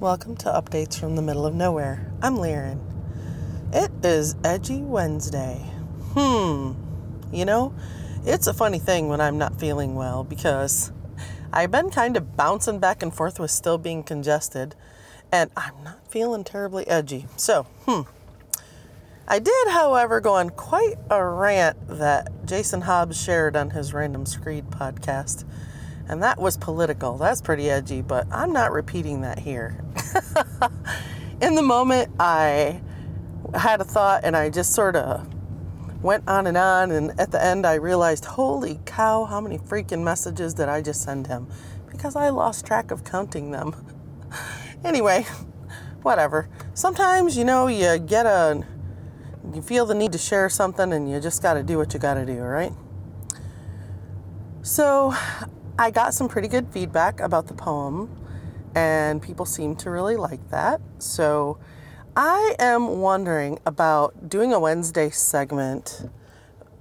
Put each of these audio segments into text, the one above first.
Welcome to Updates from the Middle of Nowhere. I'm Lieren. It is Edgy Wednesday. Hmm. You know, it's a funny thing when I'm not feeling well because I've been kind of bouncing back and forth with still being congested and I'm not feeling terribly edgy. So, hmm. I did, however, go on quite a rant that Jason Hobbs shared on his Random Screed podcast. And that was political. That's pretty edgy, but I'm not repeating that here. In the moment, I had a thought and I just sort of went on and on. And at the end, I realized, holy cow, how many freaking messages did I just send him? Because I lost track of counting them. anyway, whatever. Sometimes, you know, you get a you feel the need to share something and you just got to do what you got to do, right? So, I got some pretty good feedback about the poem, and people seem to really like that. So, I am wondering about doing a Wednesday segment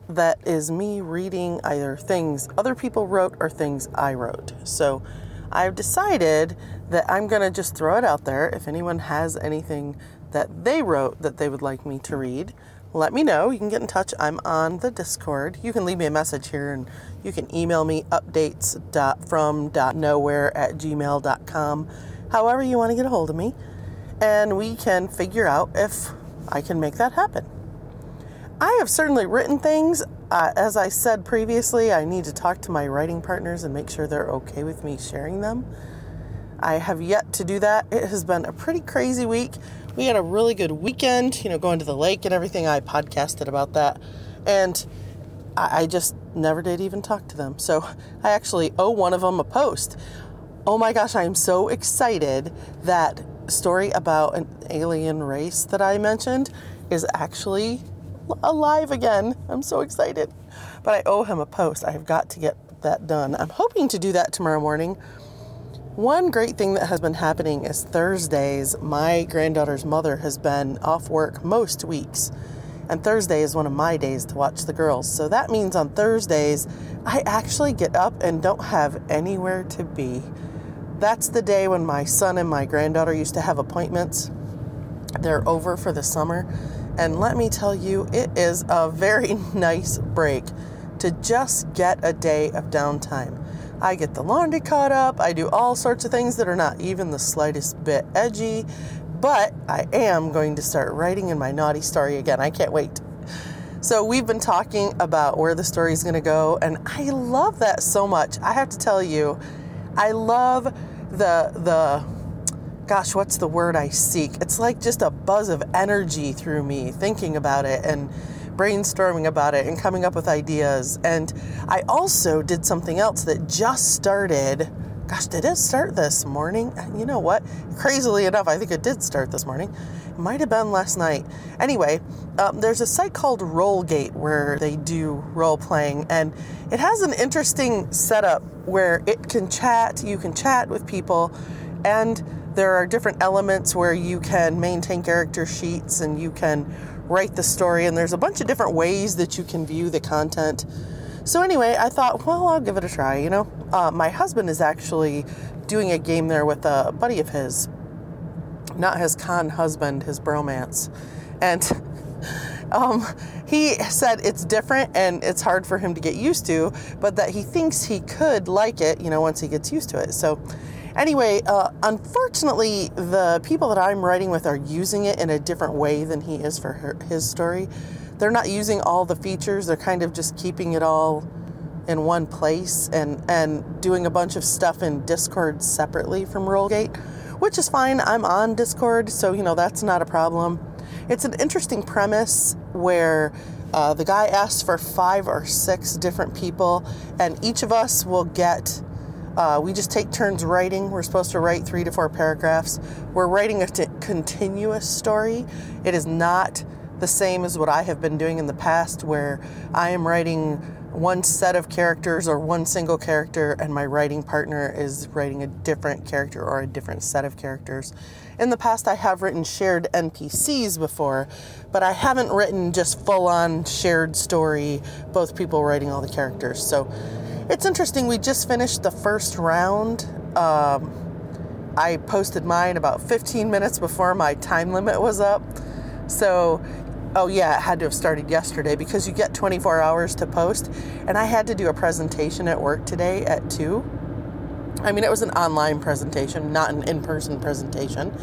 that is me reading either things other people wrote or things I wrote. So, I've decided that I'm going to just throw it out there. If anyone has anything that they wrote that they would like me to read, let me know. You can get in touch. I'm on the Discord. You can leave me a message here and you can email me updates.from.nowhere at gmail.com. However, you want to get a hold of me, and we can figure out if I can make that happen. I have certainly written things. Uh, as I said previously, I need to talk to my writing partners and make sure they're okay with me sharing them. I have yet to do that. It has been a pretty crazy week. We had a really good weekend, you know, going to the lake and everything. I podcasted about that. And I, I just never did even talk to them. So I actually owe one of them a post. Oh my gosh, I am so excited that story about an alien race that I mentioned is actually alive again. I'm so excited. But I owe him a post. I have got to get that done. I'm hoping to do that tomorrow morning one great thing that has been happening is Thursdays, my granddaughter's mother has been off work most weeks. And Thursday is one of my days to watch the girls. So that means on Thursdays, I actually get up and don't have anywhere to be. That's the day when my son and my granddaughter used to have appointments. They're over for the summer. And let me tell you, it is a very nice break to just get a day of downtime. I get the laundry caught up. I do all sorts of things that are not even the slightest bit edgy. But I am going to start writing in my naughty story again. I can't wait. So, we've been talking about where the story is going to go, and I love that so much. I have to tell you, I love the, the, gosh, what's the word I seek? It's like just a buzz of energy through me thinking about it. And, brainstorming about it and coming up with ideas. And I also did something else that just started. Gosh, did it start this morning? You know what? Crazily enough, I think it did start this morning. It might have been last night. Anyway, um, there's a site called RoleGate where they do role playing, and it has an interesting setup where it can chat, you can chat with people, and there are different elements where you can maintain character sheets and you can write the story, and there's a bunch of different ways that you can view the content. So, anyway, I thought, well, I'll give it a try, you know. Uh, my husband is actually doing a game there with a buddy of his, not his con husband, his bromance. And um, he said it's different and it's hard for him to get used to, but that he thinks he could like it, you know, once he gets used to it. So, Anyway, uh, unfortunately, the people that I'm writing with are using it in a different way than he is for her, his story. They're not using all the features, they're kind of just keeping it all in one place and, and doing a bunch of stuff in Discord separately from RoleGate, which is fine. I'm on Discord, so you know that's not a problem. It's an interesting premise where uh, the guy asks for five or six different people, and each of us will get uh, we just take turns writing. We're supposed to write three to four paragraphs. We're writing a t- continuous story. It is not the same as what I have been doing in the past, where I am writing one set of characters or one single character, and my writing partner is writing a different character or a different set of characters. In the past, I have written shared NPCs before, but I haven't written just full on shared story, both people writing all the characters. So it's interesting. We just finished the first round. Um, I posted mine about 15 minutes before my time limit was up. So, oh yeah, it had to have started yesterday because you get 24 hours to post. And I had to do a presentation at work today at 2. I mean, it was an online presentation, not an in person presentation.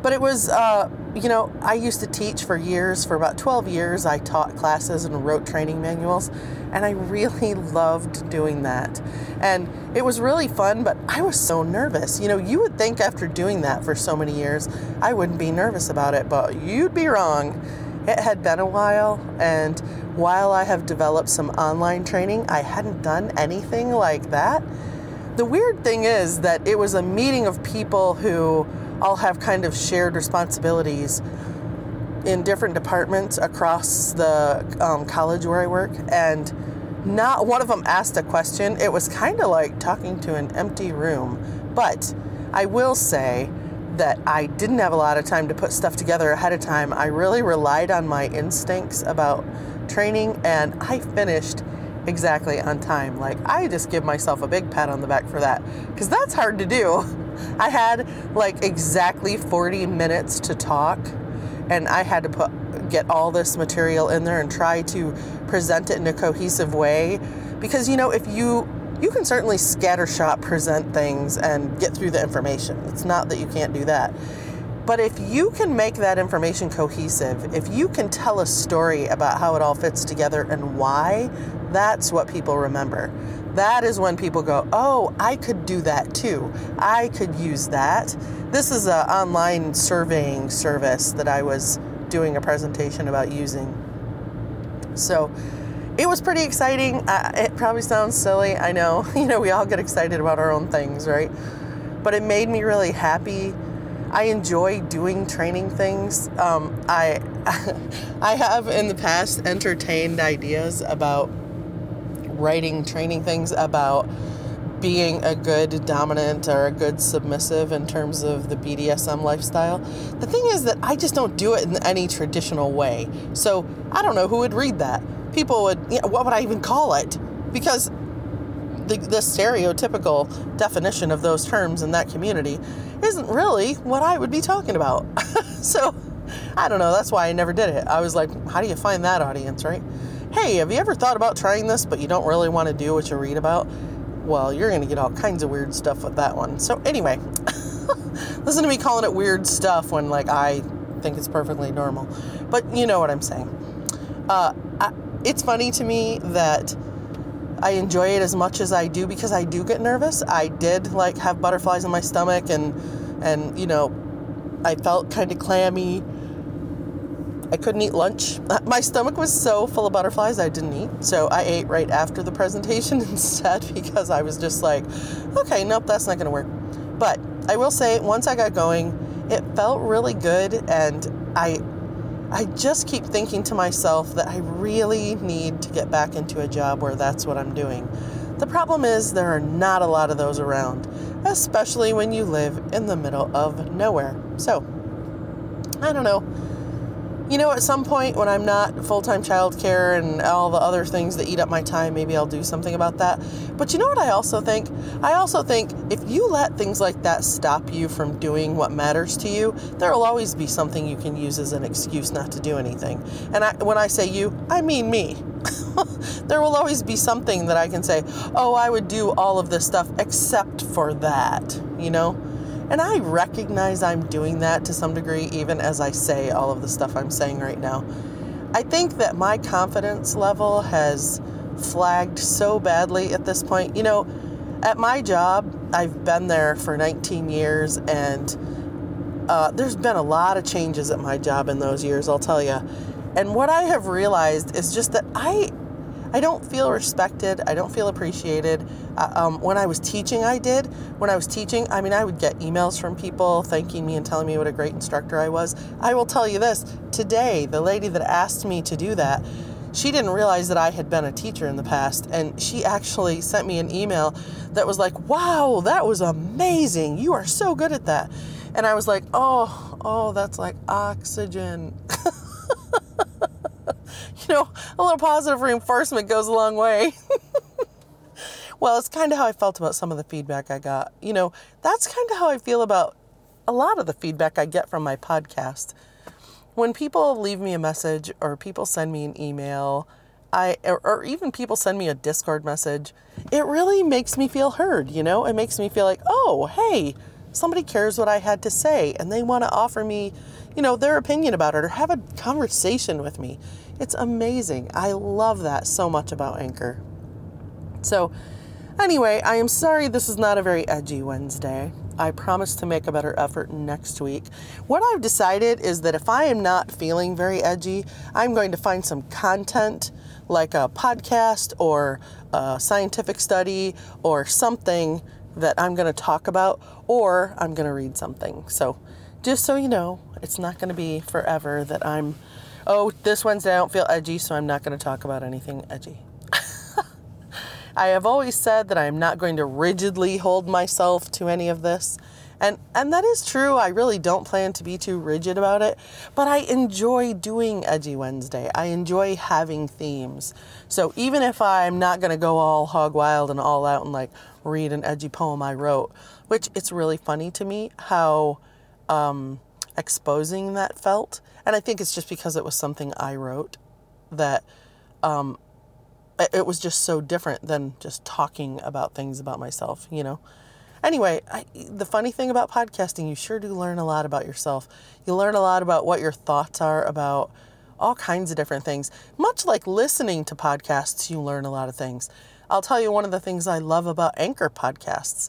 But it was, uh, you know, I used to teach for years. For about 12 years, I taught classes and wrote training manuals. And I really loved doing that. And it was really fun, but I was so nervous. You know, you would think after doing that for so many years, I wouldn't be nervous about it, but you'd be wrong. It had been a while, and while I have developed some online training, I hadn't done anything like that. The weird thing is that it was a meeting of people who all have kind of shared responsibilities in different departments across the um, college where I work, and not one of them asked a question. It was kind of like talking to an empty room. But I will say that I didn't have a lot of time to put stuff together ahead of time. I really relied on my instincts about training, and I finished exactly on time. Like, I just give myself a big pat on the back for that because that's hard to do. I had like exactly 40 minutes to talk, and I had to put get all this material in there and try to present it in a cohesive way. Because you know if you you can certainly scattershot present things and get through the information. It's not that you can't do that but if you can make that information cohesive if you can tell a story about how it all fits together and why that's what people remember that is when people go, oh, I could do that too. I could use that. This is an online surveying service that I was doing a presentation about using. So it was pretty exciting. Uh, it probably sounds silly. I know. You know, we all get excited about our own things, right? But it made me really happy. I enjoy doing training things. Um, I I have in the past entertained ideas about writing training things about being a good dominant or a good submissive in terms of the BDSM lifestyle. The thing is that I just don't do it in any traditional way. So I don't know who would read that. People would, you know, what would I even call it? Because the, the stereotypical definition of those terms in that community isn't really what I would be talking about. so I don't know. That's why I never did it. I was like, how do you find that audience, right? hey, have you ever thought about trying this, but you don't really want to do what you read about? Well, you're going to get all kinds of weird stuff with that one. So, anyway, listen to me calling it weird stuff when, like, I think it's perfectly normal. But you know what I'm saying. Uh, I, it's funny to me that I enjoy it as much as I do because I do get nervous. I did, like, have butterflies in my stomach and, and you know, I felt kind of clammy I couldn't eat lunch. My stomach was so full of butterflies I didn't eat. So I ate right after the presentation instead because I was just like, okay, nope, that's not going to work. But I will say, once I got going, it felt really good, and I, I just keep thinking to myself that I really need to get back into a job where that's what I'm doing. The problem is there are not a lot of those around, especially when you live in the middle of nowhere. So, I don't know you know, at some point when I'm not full time childcare and all the other things that eat up my time, maybe I'll do something about that. But you know what I also think? I also think if you let things like that stop you from doing what matters to you, there will always be something you can use as an excuse not to do anything. And I, when I say you, I mean me. there will always be something that I can say, oh, I would do all of this stuff except for that, you know? And I recognize I'm doing that to some degree, even as I say all of the stuff I'm saying right now. I think that my confidence level has flagged so badly at this point. You know, at my job, I've been there for 19 years, and uh, there's been a lot of changes at my job in those years, I'll tell you. And what I have realized is just that I I don't feel respected. I don't feel appreciated. Uh, um, when I was teaching, I did. When I was teaching, I mean, I would get emails from people thanking me and telling me what a great instructor I was. I will tell you this today, the lady that asked me to do that, she didn't realize that I had been a teacher in the past, and she actually sent me an email that was like, Wow, that was amazing. You are so good at that. And I was like, Oh, oh, that's like oxygen. know, a little positive reinforcement goes a long way. Well, it's kind of how I felt about some of the feedback I got. You know, that's kind of how I feel about a lot of the feedback I get from my podcast. When people leave me a message or people send me an email, I or, or even people send me a Discord message, it really makes me feel heard, you know? It makes me feel like, "Oh, hey, somebody cares what I had to say and they want to offer me, you know, their opinion about it or have a conversation with me." It's amazing. I love that so much about Anchor. So, anyway, I am sorry this is not a very edgy Wednesday. I promise to make a better effort next week. What I've decided is that if I am not feeling very edgy, I'm going to find some content like a podcast or a scientific study or something that I'm going to talk about, or I'm going to read something. So, just so you know, it's not going to be forever that I'm, oh, this Wednesday I don't feel edgy, so I'm not going to talk about anything edgy. I have always said that I am not going to rigidly hold myself to any of this. And and that is true. I really don't plan to be too rigid about it, but I enjoy doing Edgy Wednesday. I enjoy having themes. So even if I'm not going to go all hog wild and all out and like read an edgy poem I wrote, which it's really funny to me how um, exposing that felt. And I think it's just because it was something I wrote that um, it was just so different than just talking about things about myself, you know. Anyway, I, the funny thing about podcasting, you sure do learn a lot about yourself. You learn a lot about what your thoughts are about all kinds of different things. Much like listening to podcasts, you learn a lot of things. I'll tell you one of the things I love about Anchor podcasts.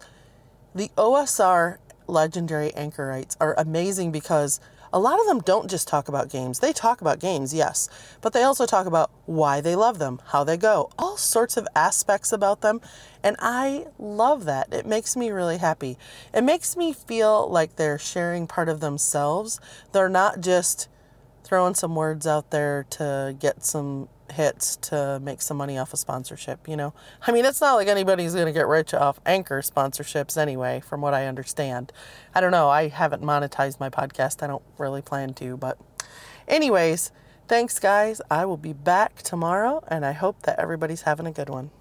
The OSR legendary anchorites are amazing because a lot of them don't just talk about games. They talk about games, yes, but they also talk about why they love them, how they go, all sorts of aspects about them. And I love that. It makes me really happy. It makes me feel like they're sharing part of themselves. They're not just throwing some words out there to get some hits to make some money off of sponsorship, you know? I mean, it's not like anybody's going to get rich off anchor sponsorships anyway, from what I understand. I don't know. I haven't monetized my podcast. I don't really plan to, but anyways, thanks guys. I will be back tomorrow and I hope that everybody's having a good one.